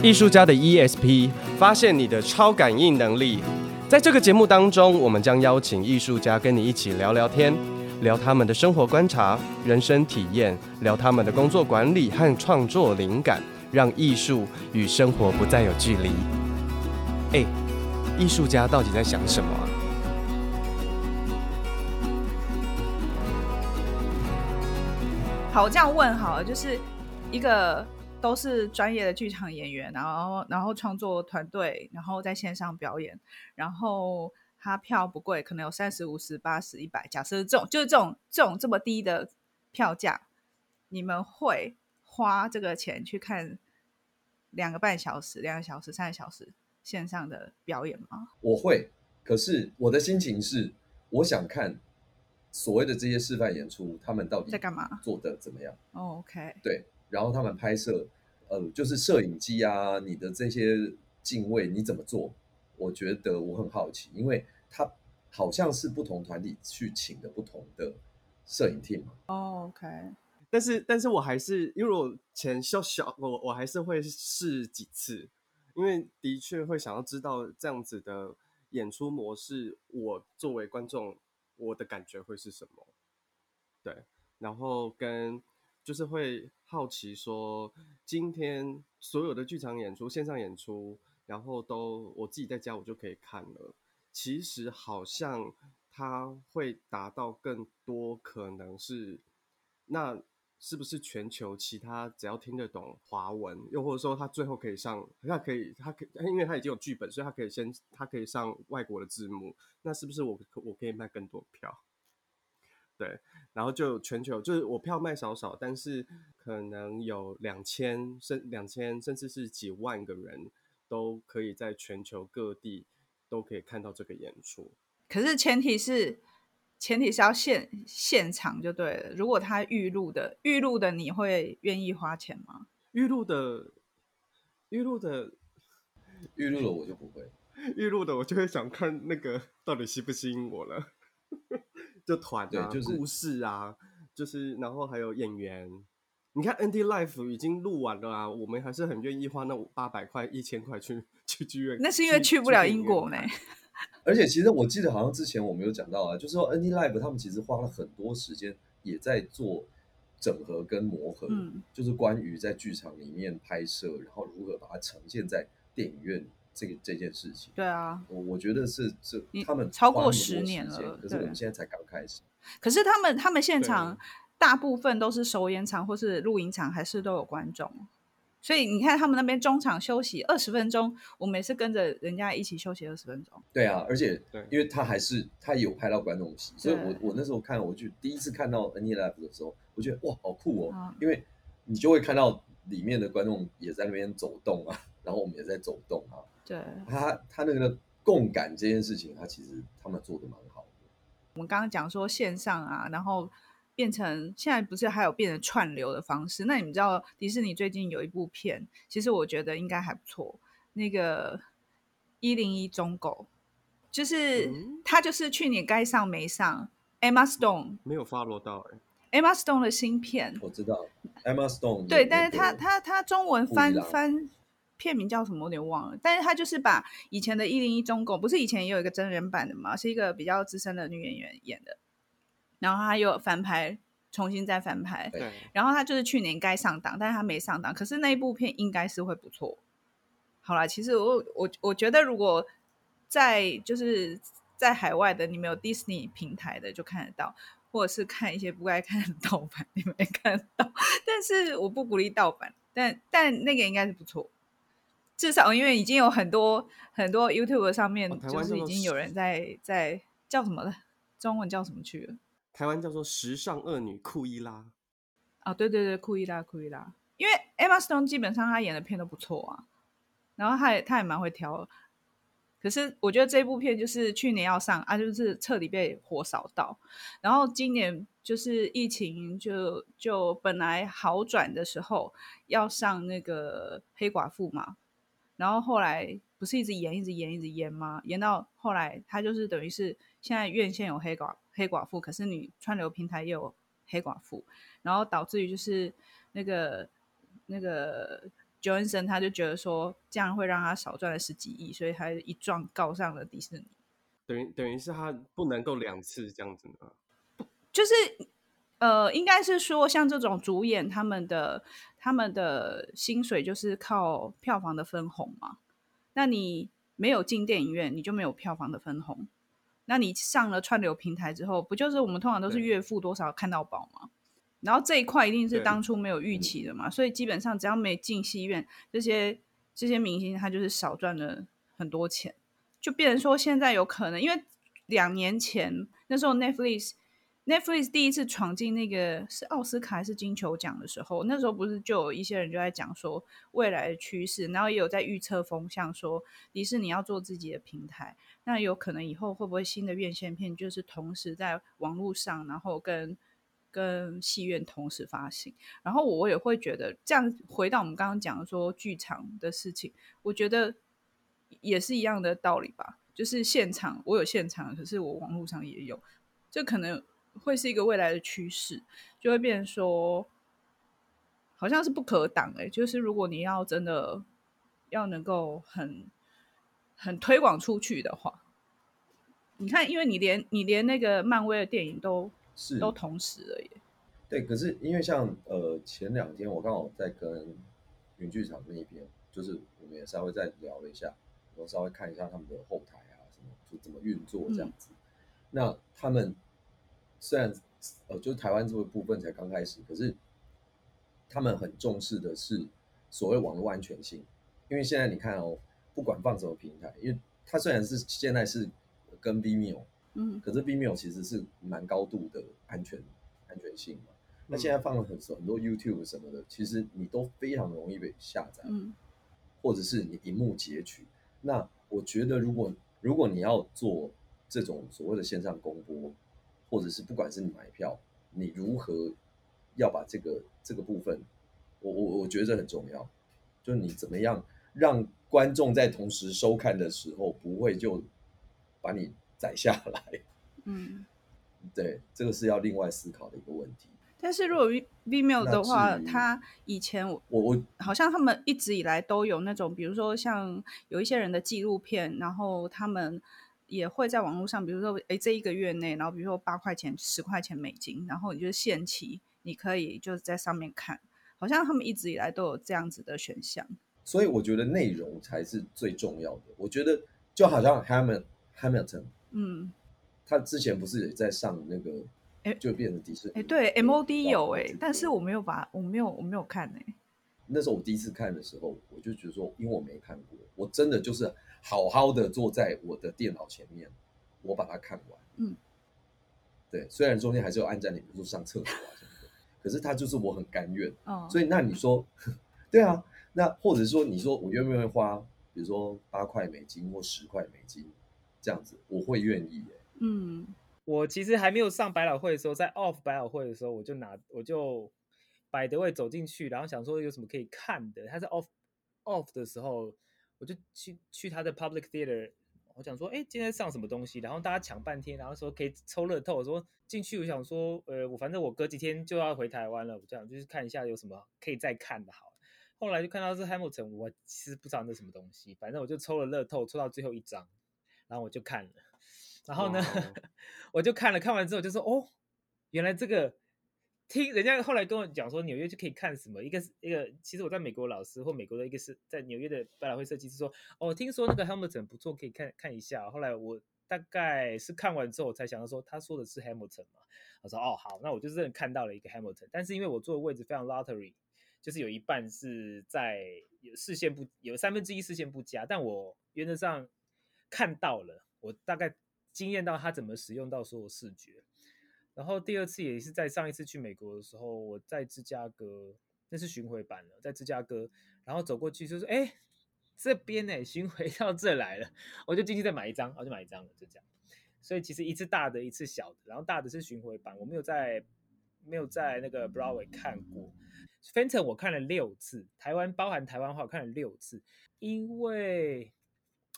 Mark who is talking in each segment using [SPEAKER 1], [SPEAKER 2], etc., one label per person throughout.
[SPEAKER 1] 艺术家的 ESP，发现你的超感应能力。在这个节目当中，我们将邀请艺术家跟你一起聊聊天，聊他们的生活观察、人生体验，聊他们的工作管理和创作灵感，让艺术与生活不再有距离。哎，艺术家到底在想什么？
[SPEAKER 2] 好，我这样问好了，就是一个。都是专业的剧场演员，然后然后创作团队，然后在线上表演，然后他票不贵，可能有三十、五十、八十、一百。假设这种就是这种这种这么低的票价，你们会花这个钱去看两个半小时、两个小时、三个小时线上的表演吗？
[SPEAKER 3] 我会，可是我的心情是，我想看所谓的这些示范演出，他们到底在干嘛，做的怎么样
[SPEAKER 2] ？Oh, OK，
[SPEAKER 3] 对。然后他们拍摄，呃，就是摄影机啊，你的这些镜位你怎么做？我觉得我很好奇，因为他好像是不同团体去请的不同的摄影 team 嘛。
[SPEAKER 2] 哦，OK。
[SPEAKER 1] 但是，但是我还是因为我钱小小，我我还是会试几次，因为的确会想要知道这样子的演出模式，我作为观众，我的感觉会是什么？对，然后跟。就是会好奇说，今天所有的剧场演出、线上演出，然后都我自己在家我就可以看了。其实好像它会达到更多，可能是那是不是全球其他只要听得懂华文，又或者说他最后可以上，他可以他可以，因为他已经有剧本，所以他可以先他可以上外国的字幕。那是不是我我可以卖更多票？对，然后就全球就是我票卖少少，但是可能有两千甚两千甚至是几万个人都可以在全球各地都可以看到这个演出。
[SPEAKER 2] 可是前提是前提是要现现场就对了。如果他预录的预录的，你会愿意花钱吗？
[SPEAKER 1] 预录的预录的
[SPEAKER 3] 预录的我就不会，
[SPEAKER 1] 预录的我就会想看那个到底吸不吸引我了。就团啊，对，就是故事啊，就是然后还有演员。你看 NT Live 已经录完了啊，我们还是很愿意花那八百块、一千块去去剧院。
[SPEAKER 2] 那是因为去不了英国呢。
[SPEAKER 3] 而且其实我记得好像之前我们有讲到啊，就是说 NT Live 他们其实花了很多时间，也在做整合跟磨合，嗯，就是关于在剧场里面拍摄，然后如何把它呈现在电影院。这个这件事情，
[SPEAKER 2] 对啊，
[SPEAKER 3] 我我觉得是这他们
[SPEAKER 2] 超过十年了，
[SPEAKER 3] 可是我们现在才刚开始。
[SPEAKER 2] 可是他们他们现场大部分都是首演场或是录影场，还是都有观众。所以你看他们那边中场休息二十分钟，我们也是跟着人家一起休息二十分钟。
[SPEAKER 3] 对啊，而且因为他还是他有拍到观众席，所以我我那时候看，我就第一次看到 NT Live 的时候，我觉得哇，好酷哦，嗯，因为你就会看到里面的观众也在那边走动啊，然后我们也在走动啊。
[SPEAKER 2] 对
[SPEAKER 3] 他，他那个共感这件事情，他其实他们做的蛮好的。
[SPEAKER 2] 我们刚刚讲说线上啊，然后变成现在不是还有变成串流的方式？那你们知道迪士尼最近有一部片，其实我觉得应该还不错。那个一零一忠狗，就是他就是去年该上没上。Emma Stone
[SPEAKER 1] 没有 follow 到哎、
[SPEAKER 2] 欸、，Emma Stone 的新片
[SPEAKER 3] 我知道，Emma Stone
[SPEAKER 2] 对，但是他他他中文翻翻。片名叫什么？我有点忘了。但是他就是把以前的《一零一中狗》，不是以前也有一个真人版的嘛，是一个比较资深的女演员演的。然后他又翻拍，重新再翻拍。对。然后他就是去年该上档，但是他没上档。可是那一部片应该是会不错。好啦，其实我我我觉得，如果在就是在海外的，你们有 Disney 平台的就看得到，或者是看一些不该看的盗版，你没看到。但是我不鼓励盗版，但但那个应该是不错。至少，因为已经有很多很多 YouTube 上面，就是已经有人在在叫什么了，中文叫什么去了？
[SPEAKER 1] 台湾叫做时尚恶女库伊拉。
[SPEAKER 2] 啊，对对对，库伊拉库伊拉。因为 Emma Stone 基本上她演的片都不错啊，然后她也她也蛮会挑。可是我觉得这部片就是去年要上啊，就是彻底被火烧到。然后今年就是疫情就就本来好转的时候要上那个黑寡妇嘛。然后后来不是一直延，一直延，一直延吗？延到后来，他就是等于是现在院线有黑寡黑寡妇，可是你串流平台也有黑寡妇，然后导致于就是那个那个 Johansson 他就觉得说这样会让他少赚了十几亿，所以他一状告上了迪士尼。
[SPEAKER 1] 等于等于是他不能够两次这样子吗？
[SPEAKER 2] 就是呃，应该是说像这种主演他们的他们的薪水就是靠票房的分红嘛。那你没有进电影院，你就没有票房的分红。那你上了串流平台之后，不就是我们通常都是月付多少看到饱吗？然后这一块一定是当初没有预期的嘛，所以基本上只要没进戏院，这些这些明星他就是少赚了很多钱，就变成说现在有可能，因为两年前那时候 Netflix Netflix 第一次闯进那个是奥斯卡还是金球奖的时候，那时候不是就有一些人就在讲说未来的趋势，然后也有在预测风向，说迪士尼要做自己的平台，那有可能以后会不会新的院线片就是同时在网络上，然后跟跟戏院同时发行，然后我也会觉得这样回到我们刚刚讲的说剧场的事情，我觉得也是一样的道理吧。就是现场我有现场，可是我网络上也有，这可能会是一个未来的趋势，就会变成说好像是不可挡哎、欸。就是如果你要真的要能够很很推广出去的话，你看，因为你连你连那个漫威的电影都。是都同时了耶。
[SPEAKER 3] 对，可是因为像呃前两天我刚好在跟云剧场那一边，就是我们也稍微再聊了一下，然后稍微看一下他们的后台啊什么，就怎么运作这样子。嗯、那他们虽然呃就是台湾这个部分才刚开始，可是他们很重视的是所谓网络安全性，因为现在你看哦，不管放什么平台，因为它虽然是现在是跟 Vimeo。嗯，可是 Vimeo 其实是蛮高度的安全安全性嘛。那现在放了很很多 YouTube 什么的，其实你都非常容易被下载，嗯，或者是你荧幕截取。那我觉得，如果如果你要做这种所谓的线上公播，或者是不管是你买票，你如何要把这个这个部分，我我我觉得这很重要，就是你怎么样让观众在同时收看的时候，不会就把你。载下来，嗯，对，这个是要另外思考的一个问题。
[SPEAKER 2] 但是如果 Vimeo 的话，他以前我
[SPEAKER 3] 我
[SPEAKER 2] 好像他们一直以来都有那种，比如说像有一些人的纪录片，然后他们也会在网络上，比如说哎这一个月内，然后比如说八块钱、十块钱美金，然后你就限期，你可以就是在上面看，好像他们一直以来都有这样子的选项。
[SPEAKER 3] 所以我觉得内容才是最重要的。我觉得就好像 Hamilton Hamilton。嗯，他之前不是也在上那个，哎，就变成迪士尼。
[SPEAKER 2] 哎，对，MOD 有哎，但是我没有把，我没有，我没有看哎。
[SPEAKER 3] 那时候我第一次看的时候，我就觉得说，因为我没看过，我真的就是好好的坐在我的电脑前面，我把它看完。嗯，对，虽然中间还是有按暂停，比如说上厕所啊什么的，可是他就是我很甘愿。哦，所以那你说，对啊，那或者说你说我愿不愿意花，比如说八块美金或十块美金？这样子我会愿意耶。
[SPEAKER 4] 嗯，我其实还没有上百老汇的时候，在 off 百老汇的时候，我就拿我就百德位走进去，然后想说有什么可以看的。他在 off off 的时候，我就去去他的 public theater，我想说，哎，今天上什么东西？然后大家抢半天，然后说可以抽乐透。我说进去，我想说，呃，我反正我隔几天就要回台湾了，我这样就是看一下有什么可以再看的。好，后来就看到是 Hamilton，我其实不知道那什么东西，反正我就抽了乐透，抽到最后一张。然后我就看了，然后呢. 我就看了，看完之后就说：“哦，原来这个听人家后来跟我讲说，纽约就可以看什么？一个是一个，其实我在美国老师或美国的一个是在纽约的百老汇设计师说，哦，听说那个 Hamilton 不错，可以看看一下。后来我大概是看完之后我才想到说，他说的是 Hamilton 嘛？我说哦，好，那我就真的看到了一个 Hamilton。但是因为我坐的位置非常 lottery，就是有一半是在有视线不有三分之一视线不佳，但我原则上。看到了，我大概惊艳到他怎么使用到所有视觉。然后第二次也是在上一次去美国的时候，我在芝加哥，那是巡回版了，在芝加哥，然后走过去就说：“哎，这边哎，巡回到这来了。”我就进去再买一张，我就买一张了，就这样。所以其实一次大的，一次小的，然后大的是巡回版，我没有在没有在那个 Broadway 看过。f e n t o n 我看了六次，台湾包含台湾话我看了六次，因为。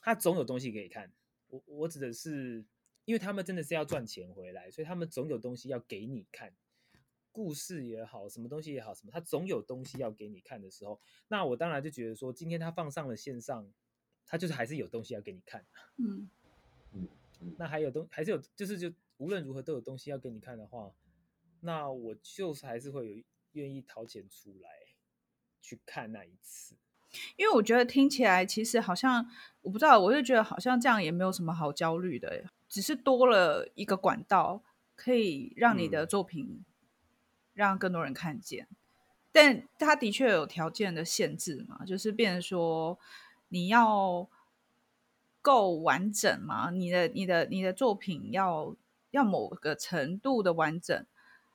[SPEAKER 4] 他总有东西可以看，我我指的是，因为他们真的是要赚钱回来，所以他们总有东西要给你看。故事也好，什么东西也好，什么他总有东西要给你看的时候，那我当然就觉得说，今天他放上了线上，他就是还是有东西要给你看。
[SPEAKER 2] 嗯
[SPEAKER 3] 嗯，
[SPEAKER 4] 那还有东还是有，就是就无论如何都有东西要给你看的话，那我就是还是会有愿意掏钱出来去看那一次。
[SPEAKER 2] 因为我觉得听起来其实好像我不知道，我就觉得好像这样也没有什么好焦虑的，只是多了一个管道，可以让你的作品让更多人看见。嗯、但它的确有条件的限制嘛，就是变成说你要够完整嘛，你的你的你的作品要要某个程度的完整，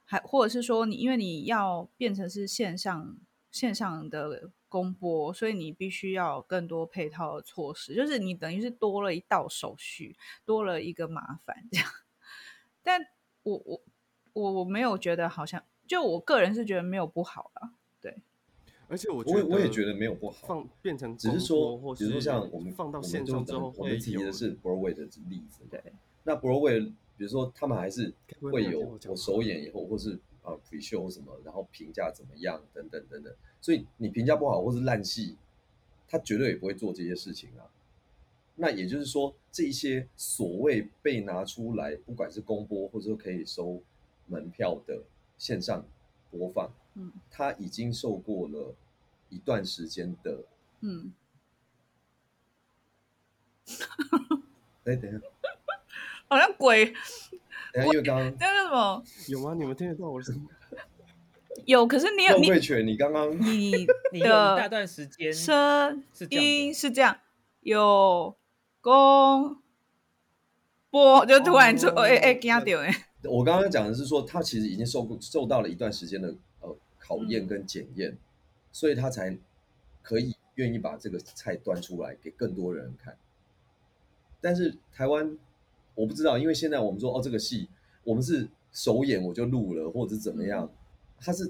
[SPEAKER 2] 还或者是说你因为你要变成是线上线上的。公播，所以你必须要更多配套的措施，就是你等于是多了一道手续，多了一个麻烦这样。但我我我我没有觉得好像，就我个人是觉得没有不好了，对。
[SPEAKER 1] 而且我觉得
[SPEAKER 3] 我也觉得没有不好，
[SPEAKER 1] 放变成
[SPEAKER 3] 只是说，比如说像我们
[SPEAKER 1] 放到线上之后，
[SPEAKER 3] 我们提的是 Broadway 的例子，
[SPEAKER 2] 对。
[SPEAKER 3] 那 Broadway，比如说他们还是会有我首演以后，或是啊 pre-show 什么，然后评价怎么样，等等等等。所以你评价不好或是烂戏，他绝对也不会做这些事情啊。那也就是说，这一些所谓被拿出来，不管是公播或者说可以收门票的线上播放，嗯，他已经受过了一段时间的，嗯。哎，等一下，
[SPEAKER 2] 好像鬼。
[SPEAKER 3] 等一下，因为刚刚
[SPEAKER 2] 那个什么？
[SPEAKER 1] 有吗？你们听得到我的声音？
[SPEAKER 2] 有，可是你有
[SPEAKER 3] 你权，你刚刚
[SPEAKER 2] 你
[SPEAKER 4] 的一大段时间
[SPEAKER 2] 声音是这样，有公播就突然就哎哎惊掉哎！
[SPEAKER 3] 我刚刚讲的是说，他其实已经受受到了一段时间的呃考验跟检验，嗯、所以他才可以愿意把这个菜端出来给更多人看。但是台湾我不知道，因为现在我们说哦，这个戏我们是首演我就录了，或者是怎么样。嗯他是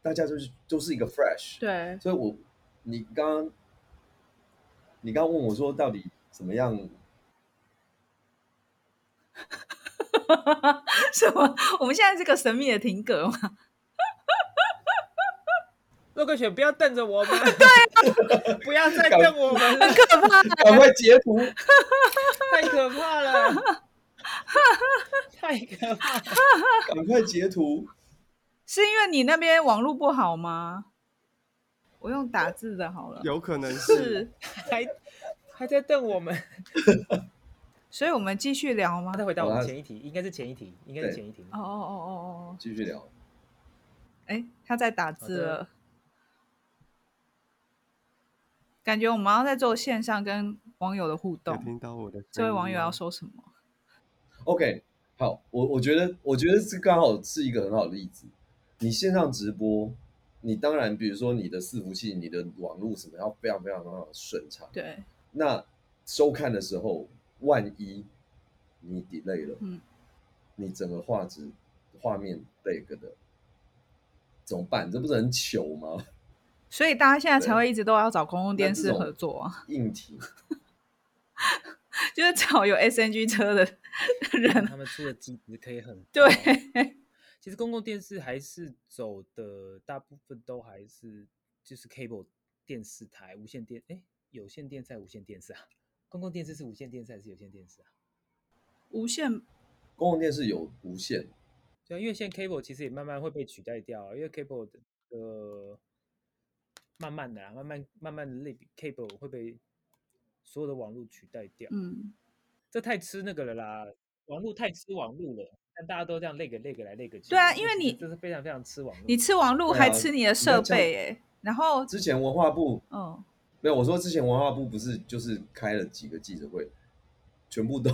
[SPEAKER 3] 大家就是都是一个 fresh，
[SPEAKER 2] 对，
[SPEAKER 3] 所以我你刚刚你刚刚问我说到底怎么样？
[SPEAKER 2] 什么？我们现在这个神秘的停格吗？
[SPEAKER 4] 洛克雪，不要瞪着我们，
[SPEAKER 2] 对、
[SPEAKER 4] 啊，不要再瞪我们了，
[SPEAKER 2] 很可怕，
[SPEAKER 3] 赶快截图，
[SPEAKER 4] 太可怕了，太可怕了，
[SPEAKER 3] 赶快截图。
[SPEAKER 2] 是因为你那边网络不好吗？我用打字的好了，
[SPEAKER 1] 有可能是，
[SPEAKER 2] 是
[SPEAKER 4] 还还在瞪我们，
[SPEAKER 2] 所以我们继续聊吗？
[SPEAKER 4] 再回到我们前一题，应该是前一题，应该是前一题。
[SPEAKER 2] 哦哦哦哦哦，
[SPEAKER 3] 继续聊。
[SPEAKER 2] 哎，他在打字了，感觉我们要在做线上跟网友的互动。
[SPEAKER 1] 听到我的，
[SPEAKER 2] 这位网友要说什么
[SPEAKER 3] ？OK，好，我我觉得我觉得这刚好是一个很好的例子。你线上直播，你当然，比如说你的伺服器、你的网络什么，要非常非常非常顺畅。
[SPEAKER 2] 对。
[SPEAKER 3] 那收看的时候，万一你 delay 了，嗯，你整个画质、画面 lag 的，怎么办？这不是很糗吗？
[SPEAKER 2] 所以大家现在才会一直都要找公共电视合作啊。
[SPEAKER 3] 硬体，
[SPEAKER 2] 就是找有 SNG 车的人，
[SPEAKER 4] 他们出的机子可以很
[SPEAKER 2] 对。
[SPEAKER 4] 其实公共电视还是走的大部分都还是就是 cable 电视台、无线电，哎，有线电视、无线电视啊？公共电视是无线电视还是有线电视啊？
[SPEAKER 2] 无线，
[SPEAKER 3] 公共电视有无线，
[SPEAKER 4] 对，因为现在 cable 其实也慢慢会被取代掉，因为 cable 的呃，慢慢的啊，慢慢慢慢的类比 cable 会被所有的网络取代掉，
[SPEAKER 2] 嗯，
[SPEAKER 4] 这太吃那个了啦，网络太吃网络了。但大家都这样累个累个来累个去。
[SPEAKER 2] 对啊，因为你
[SPEAKER 4] 这是非常非常吃网络，
[SPEAKER 2] 你吃网络还吃你的设备哎。然后
[SPEAKER 3] 之前文化部，
[SPEAKER 2] 嗯，
[SPEAKER 3] 没有我说之前文化部不是就是开了几个记者会，全部都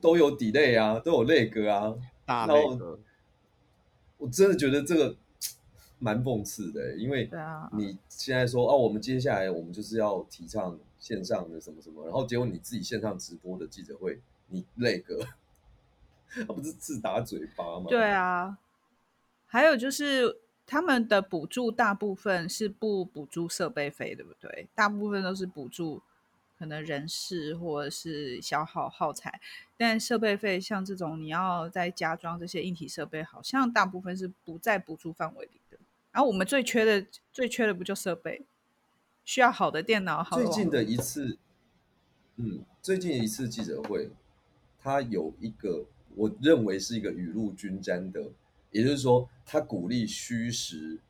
[SPEAKER 3] 都有 delay 啊，都有 lag 啊，
[SPEAKER 1] 大 lag。
[SPEAKER 3] 我真的觉得这个蛮讽刺的，因为你现在说哦，我们接下来我们就是要提倡线上的什么什么，然后结果你自己线上直播的记者会，你 lag。他不是自打嘴巴吗？
[SPEAKER 2] 对啊，还有就是他们的补助大部分是不补助设备费，对不对？大部分都是补助可能人事或者是消耗耗材，但设备费像这种你要再加装这些硬体设备，好像大部分是不在补助范围里的。然后我们最缺的最缺的不就设备？需要好的电脑，好的。
[SPEAKER 3] 最近的一次，嗯，最近一次记者会，他有一个我认为是一个雨露均沾的，也就是说，他鼓励虚实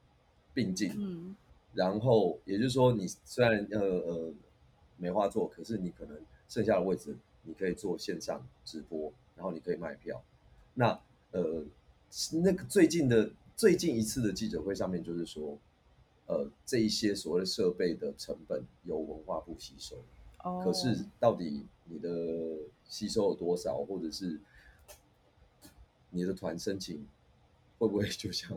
[SPEAKER 3] 并进。嗯，然后也就是说，你虽然呃呃。没话做，可是你可能剩下的位置，你可以做线上直播，然后你可以卖票。那呃，那个最近的最近一次的记者会上面，就是说，呃，这一些所谓的设备的成本由文化部吸收。哦。可是到底你的吸收有多少，或者是你的团申请会不会就像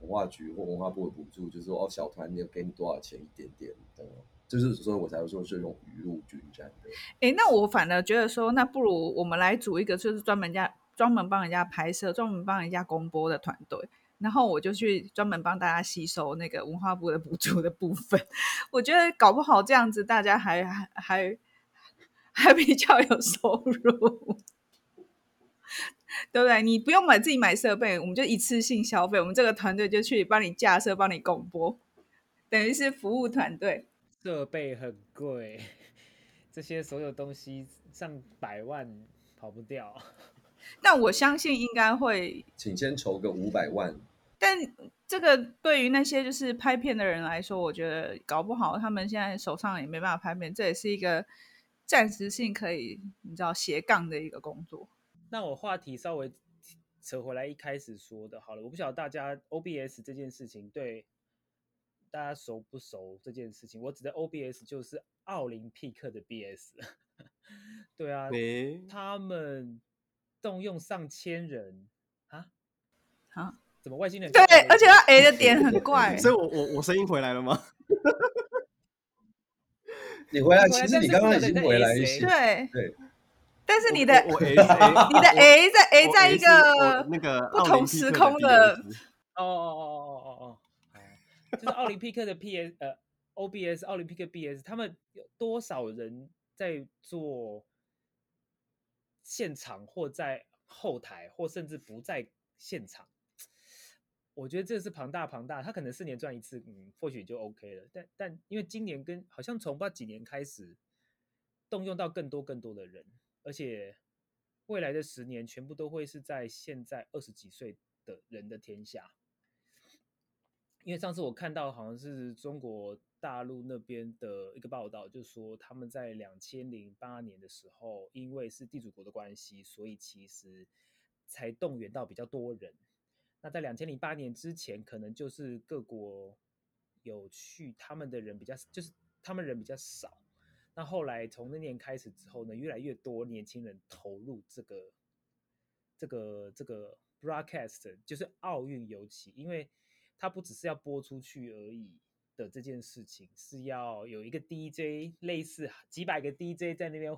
[SPEAKER 3] 文化局或文化部的补助，就是说哦，小团你给你多少钱一点点的。就是所以，我才会说是用雨露均沾的。
[SPEAKER 2] 哎，那我反而觉得说，那不如我们来组一个，就是专门家专门帮人家拍摄、专门帮人家公播的团队，然后我就去专门帮大家吸收那个文化部的补助的部分。我觉得搞不好这样子，大家还还还比较有收入，对不对？你不用买自己买设备，我们就一次性消费，我们这个团队就去帮你架设、帮你公播，等于是服务团队。
[SPEAKER 4] 设备很贵，这些所有东西上百万跑不掉。
[SPEAKER 2] 但我相信应该会，
[SPEAKER 3] 请先筹个五百万。
[SPEAKER 2] 但这个对于那些就是拍片的人来说，我觉得搞不好他们现在手上也没办法拍片，这也是一个暂时性可以你知道斜杠的一个工作。
[SPEAKER 4] 那我话题稍微扯回来，一开始说的好了，我不晓得大家 OBS 这件事情对。大家熟不熟这件事情？我指的 OBS 就是奥林匹克的 BS。对啊，欸、他们动用上千人啊啊！怎么外星人？
[SPEAKER 2] 对，而且他 A 的点很怪。
[SPEAKER 1] 所以我我我声音回来了吗？
[SPEAKER 3] 你回来，其实你刚刚已经回来一些。
[SPEAKER 2] 对
[SPEAKER 3] 对，
[SPEAKER 2] 但是你的 你的 A 在 A 在一个
[SPEAKER 1] 那个
[SPEAKER 2] 不同时空的。
[SPEAKER 4] 哦哦哦哦哦哦。就是奥林匹克的 PS 呃 OBS 奥林匹克 BS，他们有多少人在做现场或在后台，或甚至不在现场？我觉得这是庞大庞大，他可能四年赚一次，嗯，或许就 OK 了。但但因为今年跟好像从不知道几年开始，动用到更多更多的人，而且未来的十年全部都会是在现在二十几岁的人的天下。因为上次我看到好像是中国大陆那边的一个报道，就说他们在两千零八年的时候，因为是地主国的关系，所以其实才动员到比较多人。那在两千零八年之前，可能就是各国有去他们的人比较，就是他们人比较少。那后来从那年开始之后呢，越来越多年轻人投入这个这个这个 broadcast，就是奥运，尤其因为。它不只是要播出去而已的这件事情，是要有一个 DJ，类似几百个 DJ 在那边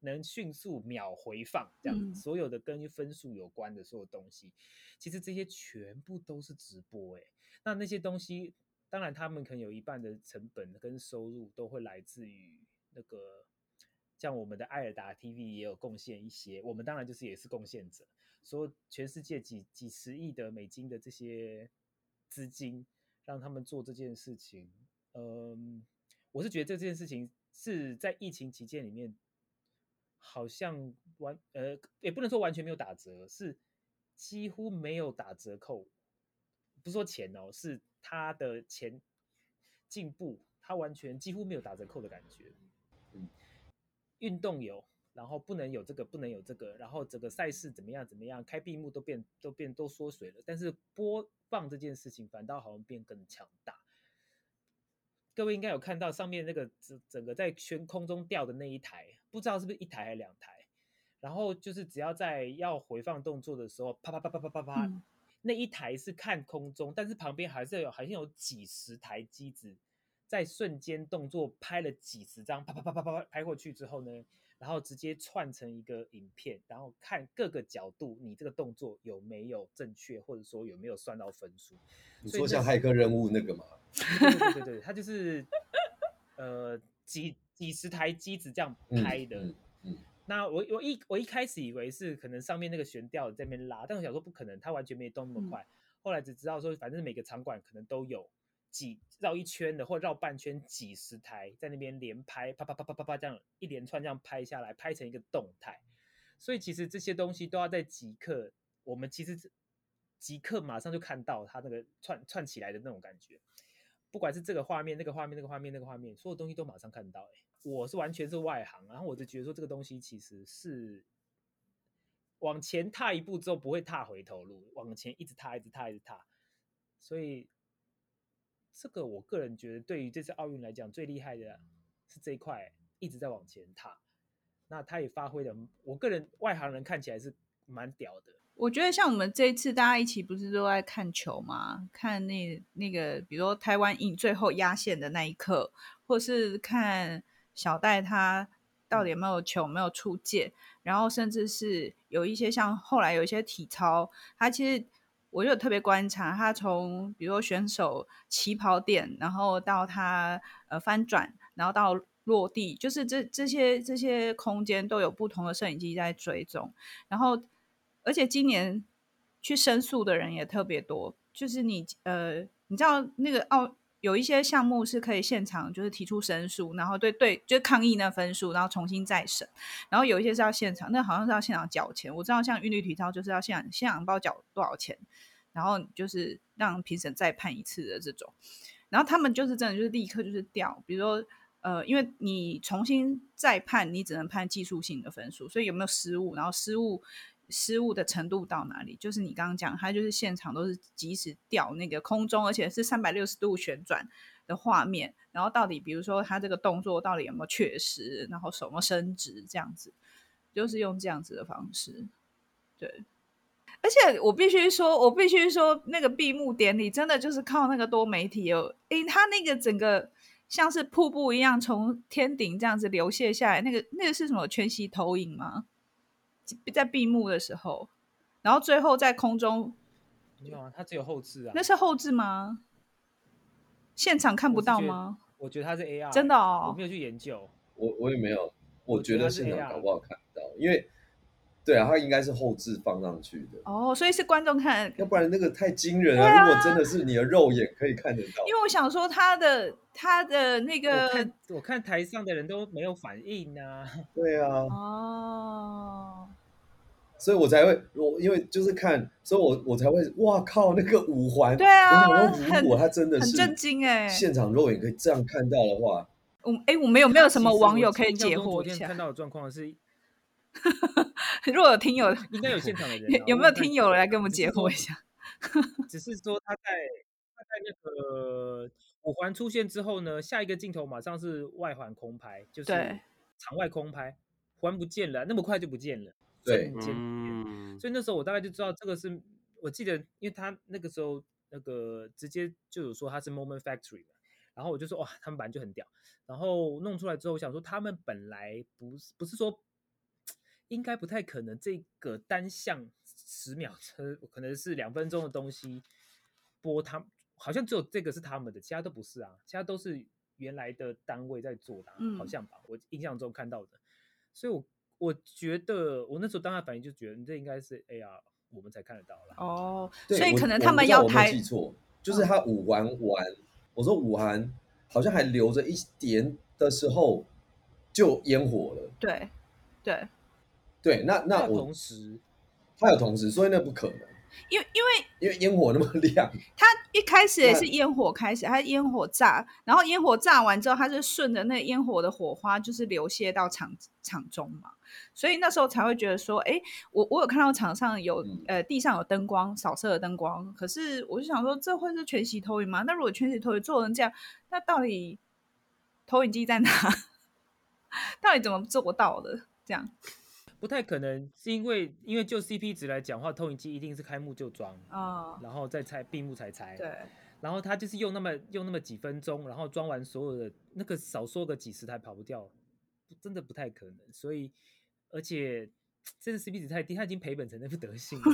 [SPEAKER 4] 能迅速秒回放，这样所有的跟分数有关的所有东西，其实这些全部都是直播诶。那那些东西，当然他们可能有一半的成本跟收入都会来自于那个，像我们的艾尔达 TV 也有贡献一些，我们当然就是也是贡献者，说全世界几几十亿的美金的这些。资金让他们做这件事情，嗯，我是觉得这件事情是在疫情期间里面，好像完呃也不能说完全没有打折，是几乎没有打折扣，不是说钱哦，是他的钱进步，他完全几乎没有打折扣的感觉。嗯，运动有。然后不能有这个，不能有这个，然后整个赛事怎么样怎么样，开闭幕都变都变都缩水了，但是播放这件事情反倒好像变更强大。各位应该有看到上面那个整整个在悬空中吊的那一台，不知道是不是一台还是两台，然后就是只要在要回放动作的时候，啪啪啪啪啪啪啪，嗯、那一台是看空中，但是旁边还是有好像有几十台机子在瞬间动作拍了几十张，啪啪啪啪啪啪拍过去之后呢，然后直接串成一个影片，然后看各个角度，你这个动作有没有正确，或者说有没有算到分数。
[SPEAKER 3] 你说像骇客任务那个吗？
[SPEAKER 4] 对对对对，它就是呃几几十台机子这样拍的。嗯嗯嗯、那我我一我一开始以为是可能上面那个悬吊在那边拉，但我想说不可能，它完全没动那么快。嗯、后来只知道说，反正每个场馆可能都有几绕一圈的或绕半圈几十台在那边连拍，啪啪啪啪啪啪这样一连串这样拍下来，拍成一个动态。所以其实这些东西都要在即刻，我们其实即刻马上就看到它那个串串起来的那种感觉。不管是这个画面、那个画面、那个画面、那个画面，所有东西都马上看到。哎，我是完全是外行，然后我就觉得说这个东西其实是往前踏一步之后不会踏回头路，往前一直踏、一直踏、一直踏。所以这个我个人觉得，对于这次奥运来讲，最厉害的是这一块一直在往前踏。那他也发挥的，我个人外行人看起来是蛮屌的。
[SPEAKER 2] 我觉得像我们这一次大家一起不是都在看球吗？看那那个，比如说台湾赢最后压线的那一刻，或是看小戴他到底有没有球没有出界，然后甚至是有一些像后来有一些体操，他其实我就特别观察他从比如说选手起跑点，然后到他呃翻转，然后到落地，就是这这些这些空间都有不同的摄影机在追踪，然后。而且今年去申诉的人也特别多，就是你呃，你知道那个奥有一些项目是可以现场就是提出申诉，然后对对，就是抗议那分数，然后重新再审。然后有一些是要现场，那好像是要现场缴钱。我知道像韵律体操就是要现场现场包缴多少钱，然后就是让评审再判一次的这种。然后他们就是真的就是立刻就是掉，比如说呃，因为你重新再判，你只能判技术性的分数，所以有没有失误，然后失误。失误的程度到哪里？就是你刚刚讲，它就是现场都是即时调那个空中，而且是三百六十度旋转的画面。然后到底，比如说他这个动作到底有没有确实，然后手么伸直，这样子，就是用这样子的方式。对，而且我必须说，我必须说，那个闭幕典礼真的就是靠那个多媒体哦，诶，他那个整个像是瀑布一样从天顶这样子流泻下来，那个那个是什么全息投影吗？在闭幕的时候，然后最后在空中，
[SPEAKER 4] 没有啊，它只有后置啊。
[SPEAKER 2] 那是后置吗？现场看不到吗？
[SPEAKER 4] 我觉得它是 AR，
[SPEAKER 2] 真的哦，
[SPEAKER 4] 我没有去研究，
[SPEAKER 3] 我我也没有，我觉得现场搞不好看不到，因为。对啊，它应该是后置放上去的
[SPEAKER 2] 哦，所以是观众看，
[SPEAKER 3] 要不然那个太惊人了。啊、如果真的是你的肉眼可以看得到，
[SPEAKER 2] 因为我想说他的他的那个，
[SPEAKER 4] 我看，我看台上的人都没有反应啊。
[SPEAKER 3] 对啊，
[SPEAKER 2] 哦，
[SPEAKER 3] 所以我才会我因为就是看，所以我我才会哇靠那个五环，
[SPEAKER 2] 对啊，
[SPEAKER 3] 我想说如果他真的是
[SPEAKER 2] 很震惊哎，
[SPEAKER 3] 现场肉眼可以这样看到的话，
[SPEAKER 2] 我哎我们有没有什么网友可以解惑一下？
[SPEAKER 4] 看到的状况是。
[SPEAKER 2] 如果有听友，
[SPEAKER 4] 应该有现场的人，啊，
[SPEAKER 2] 有没有听友来跟我们解惑一下？
[SPEAKER 4] 只是说他在他在那个五环出现之后呢，下一个镜头马上是外环空拍，就是场外空拍，环不见了，那么快就不见了，
[SPEAKER 3] 对，
[SPEAKER 4] 见，嗯、所以那时候我大概就知道这个是，我记得，因为他那个时候那个直接就有说他是 Moment Factory 嘛，然后我就说哇，他们本来就很屌，然后弄出来之后，我想说他们本来不是不是说。应该不太可能，这个单向十秒车可能是两分钟的东西播，他好像只有这个是他们的，其他都不是啊，其他都是原来的单位在做的，好像吧，我印象中看到的。所以我，我我觉得我那时候当下反应就觉得，你这应该是 AR，我们才看得到了。
[SPEAKER 2] 哦，
[SPEAKER 3] 对
[SPEAKER 2] 所以可能他们要拍，
[SPEAKER 3] 记错，就是他五环完，哦、我说五环好像还留着一点的时候就烟火了。
[SPEAKER 2] 对，对。
[SPEAKER 3] 对，那那我
[SPEAKER 4] 同时，
[SPEAKER 3] 他有同时，所以那不可能，
[SPEAKER 2] 因为因为
[SPEAKER 3] 因为烟火那么亮，
[SPEAKER 2] 它一开始也是烟火开始，它烟火炸，然后烟火炸完之后，它是顺着那烟火的火花，就是流泻到场场中嘛，所以那时候才会觉得说，哎，我我有看到场上有呃地上有灯光扫射的灯光，可是我就想说，这会是全息投影吗？那如果全息投影做成这样，那到底投影机在哪？到底怎么做到的？这样？
[SPEAKER 4] 不太可能，是因为因为就 CP 值来讲的话，投影机一定是开幕就装啊，然后再拆闭幕才拆。
[SPEAKER 2] 对，
[SPEAKER 4] 然后他就是用那么用那么几分钟，然后装完所有的那个少说个几十台跑不掉，真的不太可能。所以而且这次 CP 值太低，他已经赔本成那副德性了。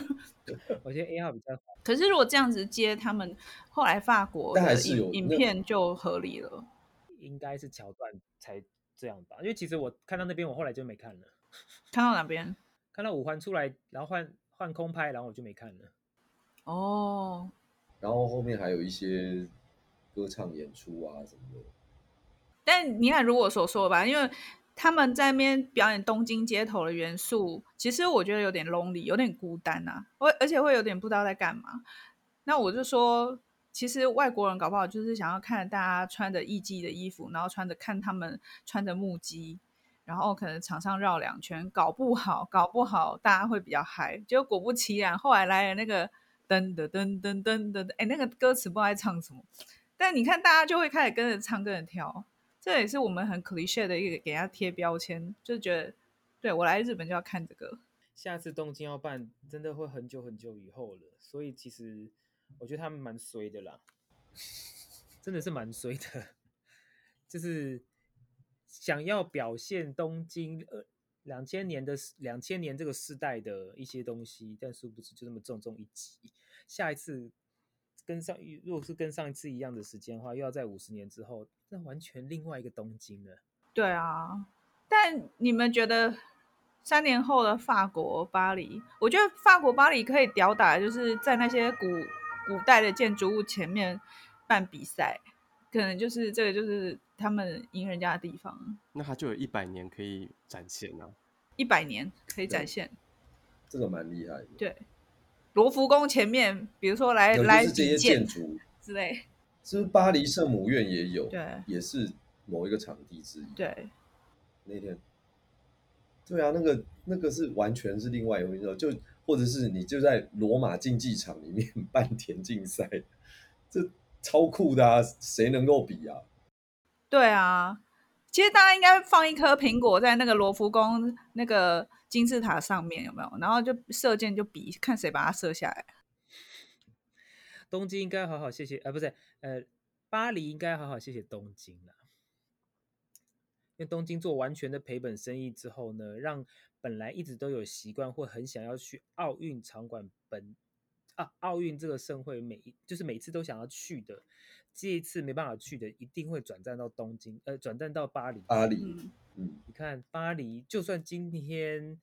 [SPEAKER 4] 我觉得 AR 比较好。
[SPEAKER 2] 可是如果这样子接他们后来法国的影影片就合理了，
[SPEAKER 3] 嗯、
[SPEAKER 4] 应该是桥段才。这样吧。因为其实我看到那边，我后来就没看了。
[SPEAKER 2] 看到哪边？
[SPEAKER 4] 看到五环出来，然后换换空拍，然后我就没看了。
[SPEAKER 2] 哦。
[SPEAKER 3] 然后后面还有一些歌唱演出啊什么的。
[SPEAKER 2] 但你看，如我所说吧，因为他们在那边表演东京街头的元素，其实我觉得有点 lonely，有点孤单呐、啊，我而且会有点不知道在干嘛。那我就说。其实外国人搞不好就是想要看大家穿着艺伎的衣服，然后穿着看他们穿着木屐，然后可能场上绕两圈，搞不好搞不好大家会比较嗨。结果果不其然，后来来了那个噔噔噔噔噔噔，哎，那个歌词不知道在唱什么，但你看大家就会开始跟着唱跟着跳，这也是我们很 cliché 的一个给人家贴标签，就觉得对我来日本就要看这个。
[SPEAKER 4] 下次东京要办，真的会很久很久以后了，所以其实。我觉得他们蛮衰的啦，真的是蛮衰的，就是想要表现东京呃两千年的两千年这个时代的一些东西，但殊不知就这么重重一击。下一次跟上，如果是跟上一次一样的时间的话，又要在五十年之后，那完全另外一个东京了。
[SPEAKER 2] 对啊，但你们觉得？三年后的法国巴黎，我觉得法国巴黎可以吊打，就是在那些古古代的建筑物前面办比赛，可能就是这个就是他们赢人家的地方。
[SPEAKER 1] 那他就有一百年可以展现啊！
[SPEAKER 2] 一百年可以展现，
[SPEAKER 3] 这个蛮厉害的。
[SPEAKER 2] 对，罗浮宫前面，比如说来来
[SPEAKER 3] 这些建筑
[SPEAKER 2] 之类，
[SPEAKER 3] 是不是巴黎圣母院也有？
[SPEAKER 2] 对，
[SPEAKER 3] 也是某一个场地之一。
[SPEAKER 2] 对，
[SPEAKER 3] 那天。对啊，那个那个是完全是另外一回事，就或者是你就在罗马竞技场里面 办田径赛，这超酷的啊！谁能够比啊？
[SPEAKER 2] 对啊，其实大家应该放一颗苹果在那个罗浮宫那个金字塔上面，有没有？然后就射箭就比，看谁把它射下来。
[SPEAKER 4] 东京应该好好谢谢，呃，不是，呃，巴黎应该好好谢谢东京了。因为东京做完全的赔本生意之后呢，让本来一直都有习惯或很想要去奥运场馆本啊奥运这个盛会每就是每次都想要去的，这一次没办法去的，一定会转战到东京，呃，转战到巴黎。
[SPEAKER 3] 巴黎，
[SPEAKER 4] 嗯，你看巴黎，就算今天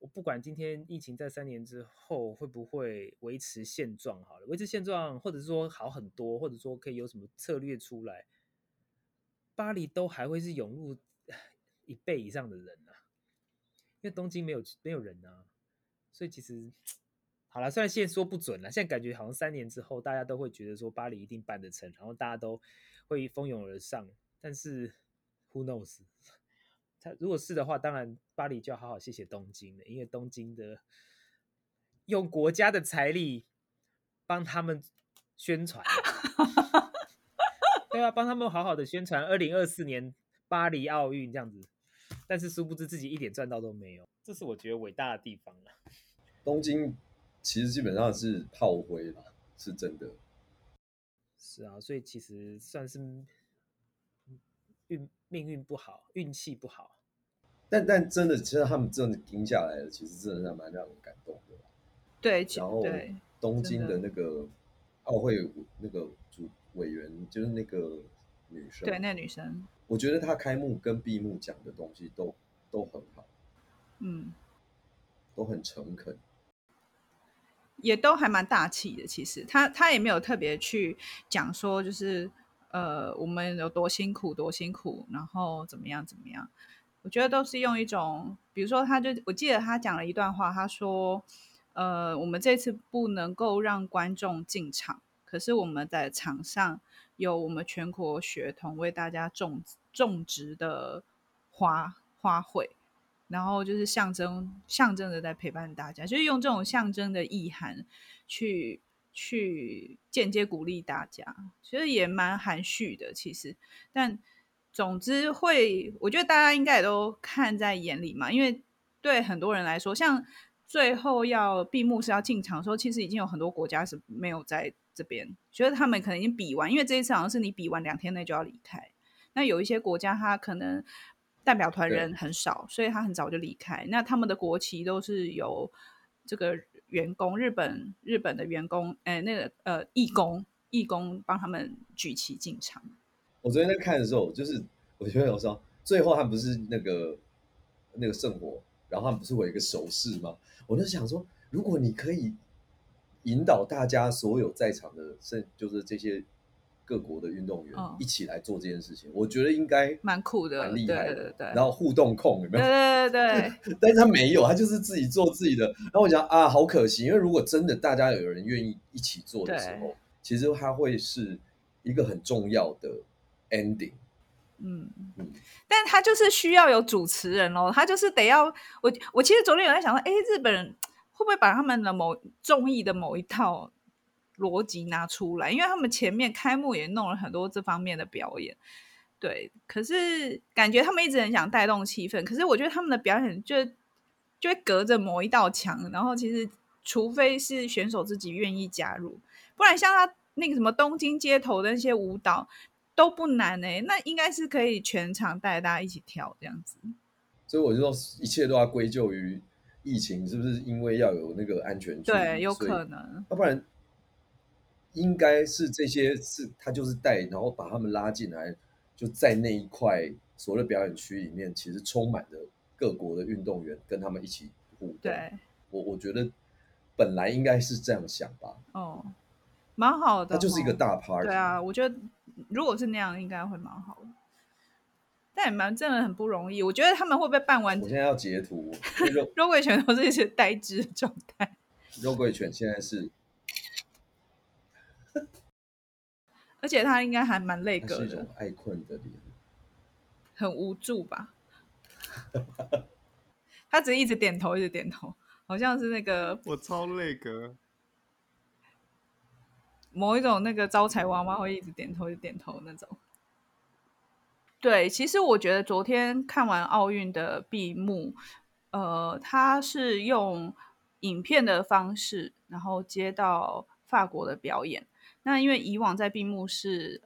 [SPEAKER 4] 我不管今天疫情在三年之后会不会维持现状好了，维持现状，或者是说好很多，或者说可以有什么策略出来。巴黎都还会是涌入 一倍以上的人啊，因为东京没有没有人啊，所以其实好了，虽然现在说不准了，现在感觉好像三年之后大家都会觉得说巴黎一定办得成，然后大家都会蜂拥而上，但是 who knows？他如果是的话，当然巴黎就要好好谢谢东京了，因为东京的用国家的财力帮他们宣传。对啊，帮他们好好的宣传二零二四年巴黎奥运这样子，但是殊不知自己一点赚到都没有，这是我觉得伟大的地方了。
[SPEAKER 3] 东京其实基本上是炮灰了，是真的。
[SPEAKER 4] 是啊，所以其实算是运命运不好，运气不好。
[SPEAKER 3] 但但真的，其实他们真的赢下来了，其实真的是蛮让人感动的。
[SPEAKER 2] 对，
[SPEAKER 3] 然后东京的那个奥会那个主。委员就是那个女生，
[SPEAKER 2] 对，那个女生，
[SPEAKER 3] 我觉得她开幕跟闭幕讲的东西都都很好，
[SPEAKER 2] 嗯，
[SPEAKER 3] 都很诚恳，
[SPEAKER 2] 也都还蛮大气的。其实他他也没有特别去讲说，就是呃，我们有多辛苦多辛苦，然后怎么样怎么样。我觉得都是用一种，比如说，他就我记得他讲了一段话，他说，呃，我们这次不能够让观众进场。可是我们在场上有我们全国学童为大家种种植的花花卉，然后就是象征象征的在陪伴大家，就是用这种象征的意涵去去间接鼓励大家，其实也蛮含蓄的。其实，但总之会，我觉得大家应该也都看在眼里嘛，因为对很多人来说，像最后要闭幕式要进场的时候，其实已经有很多国家是没有在。这边觉得他们可能已经比完，因为这一次好像是你比完两天内就要离开。那有一些国家，他可能代表团人很少，所以他很早就离开。那他们的国旗都是由这个员工，日本日本的员工，哎，那个呃义工义工帮他们举旗进场。
[SPEAKER 3] 我昨天在看的时候，就是我觉得有时候最后他们不是那个那个圣火，然后他们不是会有一个手势吗？我就想说，如果你可以引导大家所有在场的圣，就是这些。各国的运动员一起来做这件事情，哦、我觉得应该
[SPEAKER 2] 蛮酷的，
[SPEAKER 3] 蛮厉害的。
[SPEAKER 2] 对对对，
[SPEAKER 3] 然后互动控有没有？
[SPEAKER 2] 对对对。
[SPEAKER 3] 但是他没有，他就是自己做自己的。然后我想啊，好可惜，因为如果真的大家有人愿意一起做的时候，其实他会是一个很重要的 ending。嗯嗯。嗯，
[SPEAKER 2] 但他就是需要有主持人哦，他就是得要我。我其实昨天有在想说，哎，日本人会不会把他们的某综艺的某一套？逻辑拿出来，因为他们前面开幕也弄了很多这方面的表演，对。可是感觉他们一直很想带动气氛，可是我觉得他们的表演就就会隔着某一道墙，然后其实除非是选手自己愿意加入，不然像他那个什么东京街头的那些舞蹈都不难哎、欸，那应该是可以全场带大家一起跳这样子。
[SPEAKER 3] 所以我就说，一切都要归咎于疫情，是不是因为要有那个安全距离？
[SPEAKER 2] 对，有可能，
[SPEAKER 3] 要不然。应该是这些是他就是带，然后把他们拉进来，就在那一块所谓的表演区里面，其实充满着各国的运动员跟他们一起互动。
[SPEAKER 2] 对，
[SPEAKER 3] 我我觉得本来应该是这样想吧。
[SPEAKER 2] 哦，蛮好的。
[SPEAKER 3] 它就是一个大 party。
[SPEAKER 2] 对啊，我觉得如果是那样，应该会蛮好的。但也蛮真的很不容易。我觉得他们会不会办完？
[SPEAKER 3] 我现在要截图。
[SPEAKER 2] 肉桂犬都是一些呆滞的状态。
[SPEAKER 3] 肉桂犬现在是。
[SPEAKER 2] 而且他应该还蛮累格的，
[SPEAKER 3] 是一种爱困的脸，
[SPEAKER 2] 很无助吧？他只是一直点头，一直点头，好像是那个
[SPEAKER 1] 我超累格，
[SPEAKER 2] 某一种那个招财娃娃会一直点头，一直点头那种。对，其实我觉得昨天看完奥运的闭幕，呃，他是用影片的方式，然后接到法国的表演。那因为以往在闭幕式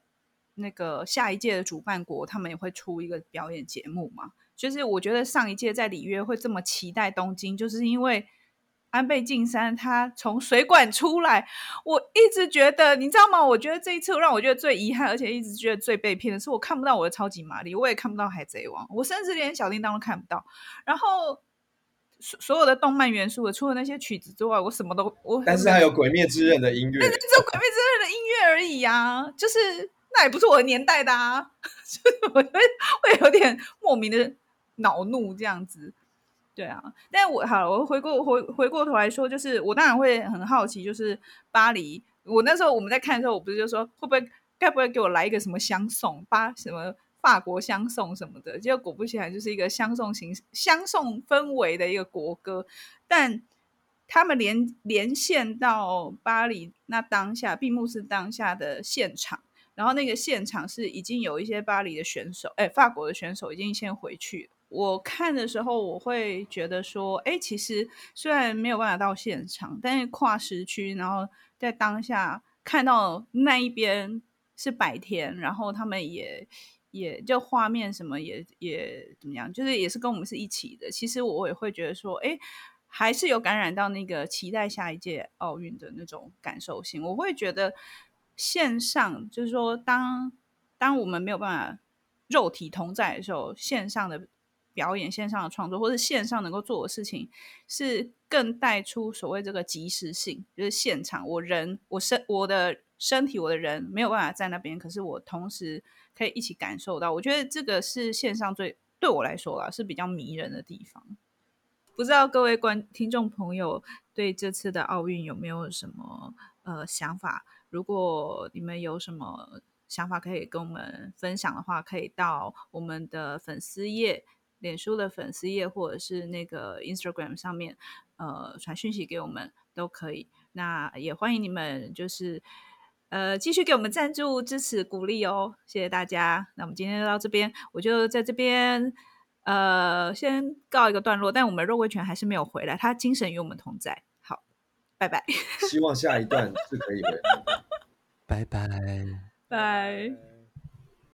[SPEAKER 2] 那个下一届的主办国，他们也会出一个表演节目嘛。就是我觉得上一届在里约会这么期待东京，就是因为安倍晋三他从水管出来，我一直觉得，你知道吗？我觉得这一次让我觉得最遗憾，而且一直觉得最被骗的是，我看不到我的超级玛丽，我也看不到海贼王，我甚至连小叮当都看不到。然后。所所有的动漫元素的，除了那些曲子之外，我什么都我。但是
[SPEAKER 3] 还有《鬼灭之刃》的音乐，
[SPEAKER 2] 那就只有《鬼灭之刃》的音乐而已啊！就是那也不是我的年代的啊，就是我会 会有点莫名的恼怒这样子。对啊，但我好了，我回过回回过头来说，就是我当然会很好奇，就是巴黎，我那时候我们在看的时候，我不是就说会不会该不会给我来一个什么相送巴什么？法国相送什么的，结果果不其然，就是一个相送型、相送氛围的一个国歌。但他们连连线到巴黎那当下闭幕式当下的现场，然后那个现场是已经有一些巴黎的选手，哎，法国的选手已经先回去。我看的时候，我会觉得说，哎，其实虽然没有办法到现场，但是跨时区，然后在当下看到那一边是白天，然后他们也。也就画面什么也也怎么样，就是也是跟我们是一起的。其实我也会觉得说，哎，还是有感染到那个期待下一届奥运的那种感受性。我会觉得线上就是说当，当我们没有办法肉体同在的时候，线上的表演、线上的创作，或者线上能够做的事情，是更带出所谓这个即时性，就是现场我人我身我的身体我的人没有办法在那边，可是我同时。可以一起感受到，我觉得这个是线上最对我来说啦，是比较迷人的地方。不知道各位观听众朋友对这次的奥运有没有什么呃想法？如果你们有什么想法可以跟我们分享的话，可以到我们的粉丝页、脸书的粉丝页，或者是那个 Instagram 上面呃传讯息给我们都可以。那也欢迎你们就是。呃，继续给我们赞助、支持、鼓励哦，谢谢大家。那我们今天就到这边，我就在这边呃先告一个段落。但我们肉桂犬还是没有回来，他精神与我们同在。好，拜拜。
[SPEAKER 3] 希望下一段是可以回来。
[SPEAKER 1] 拜拜，
[SPEAKER 2] 拜。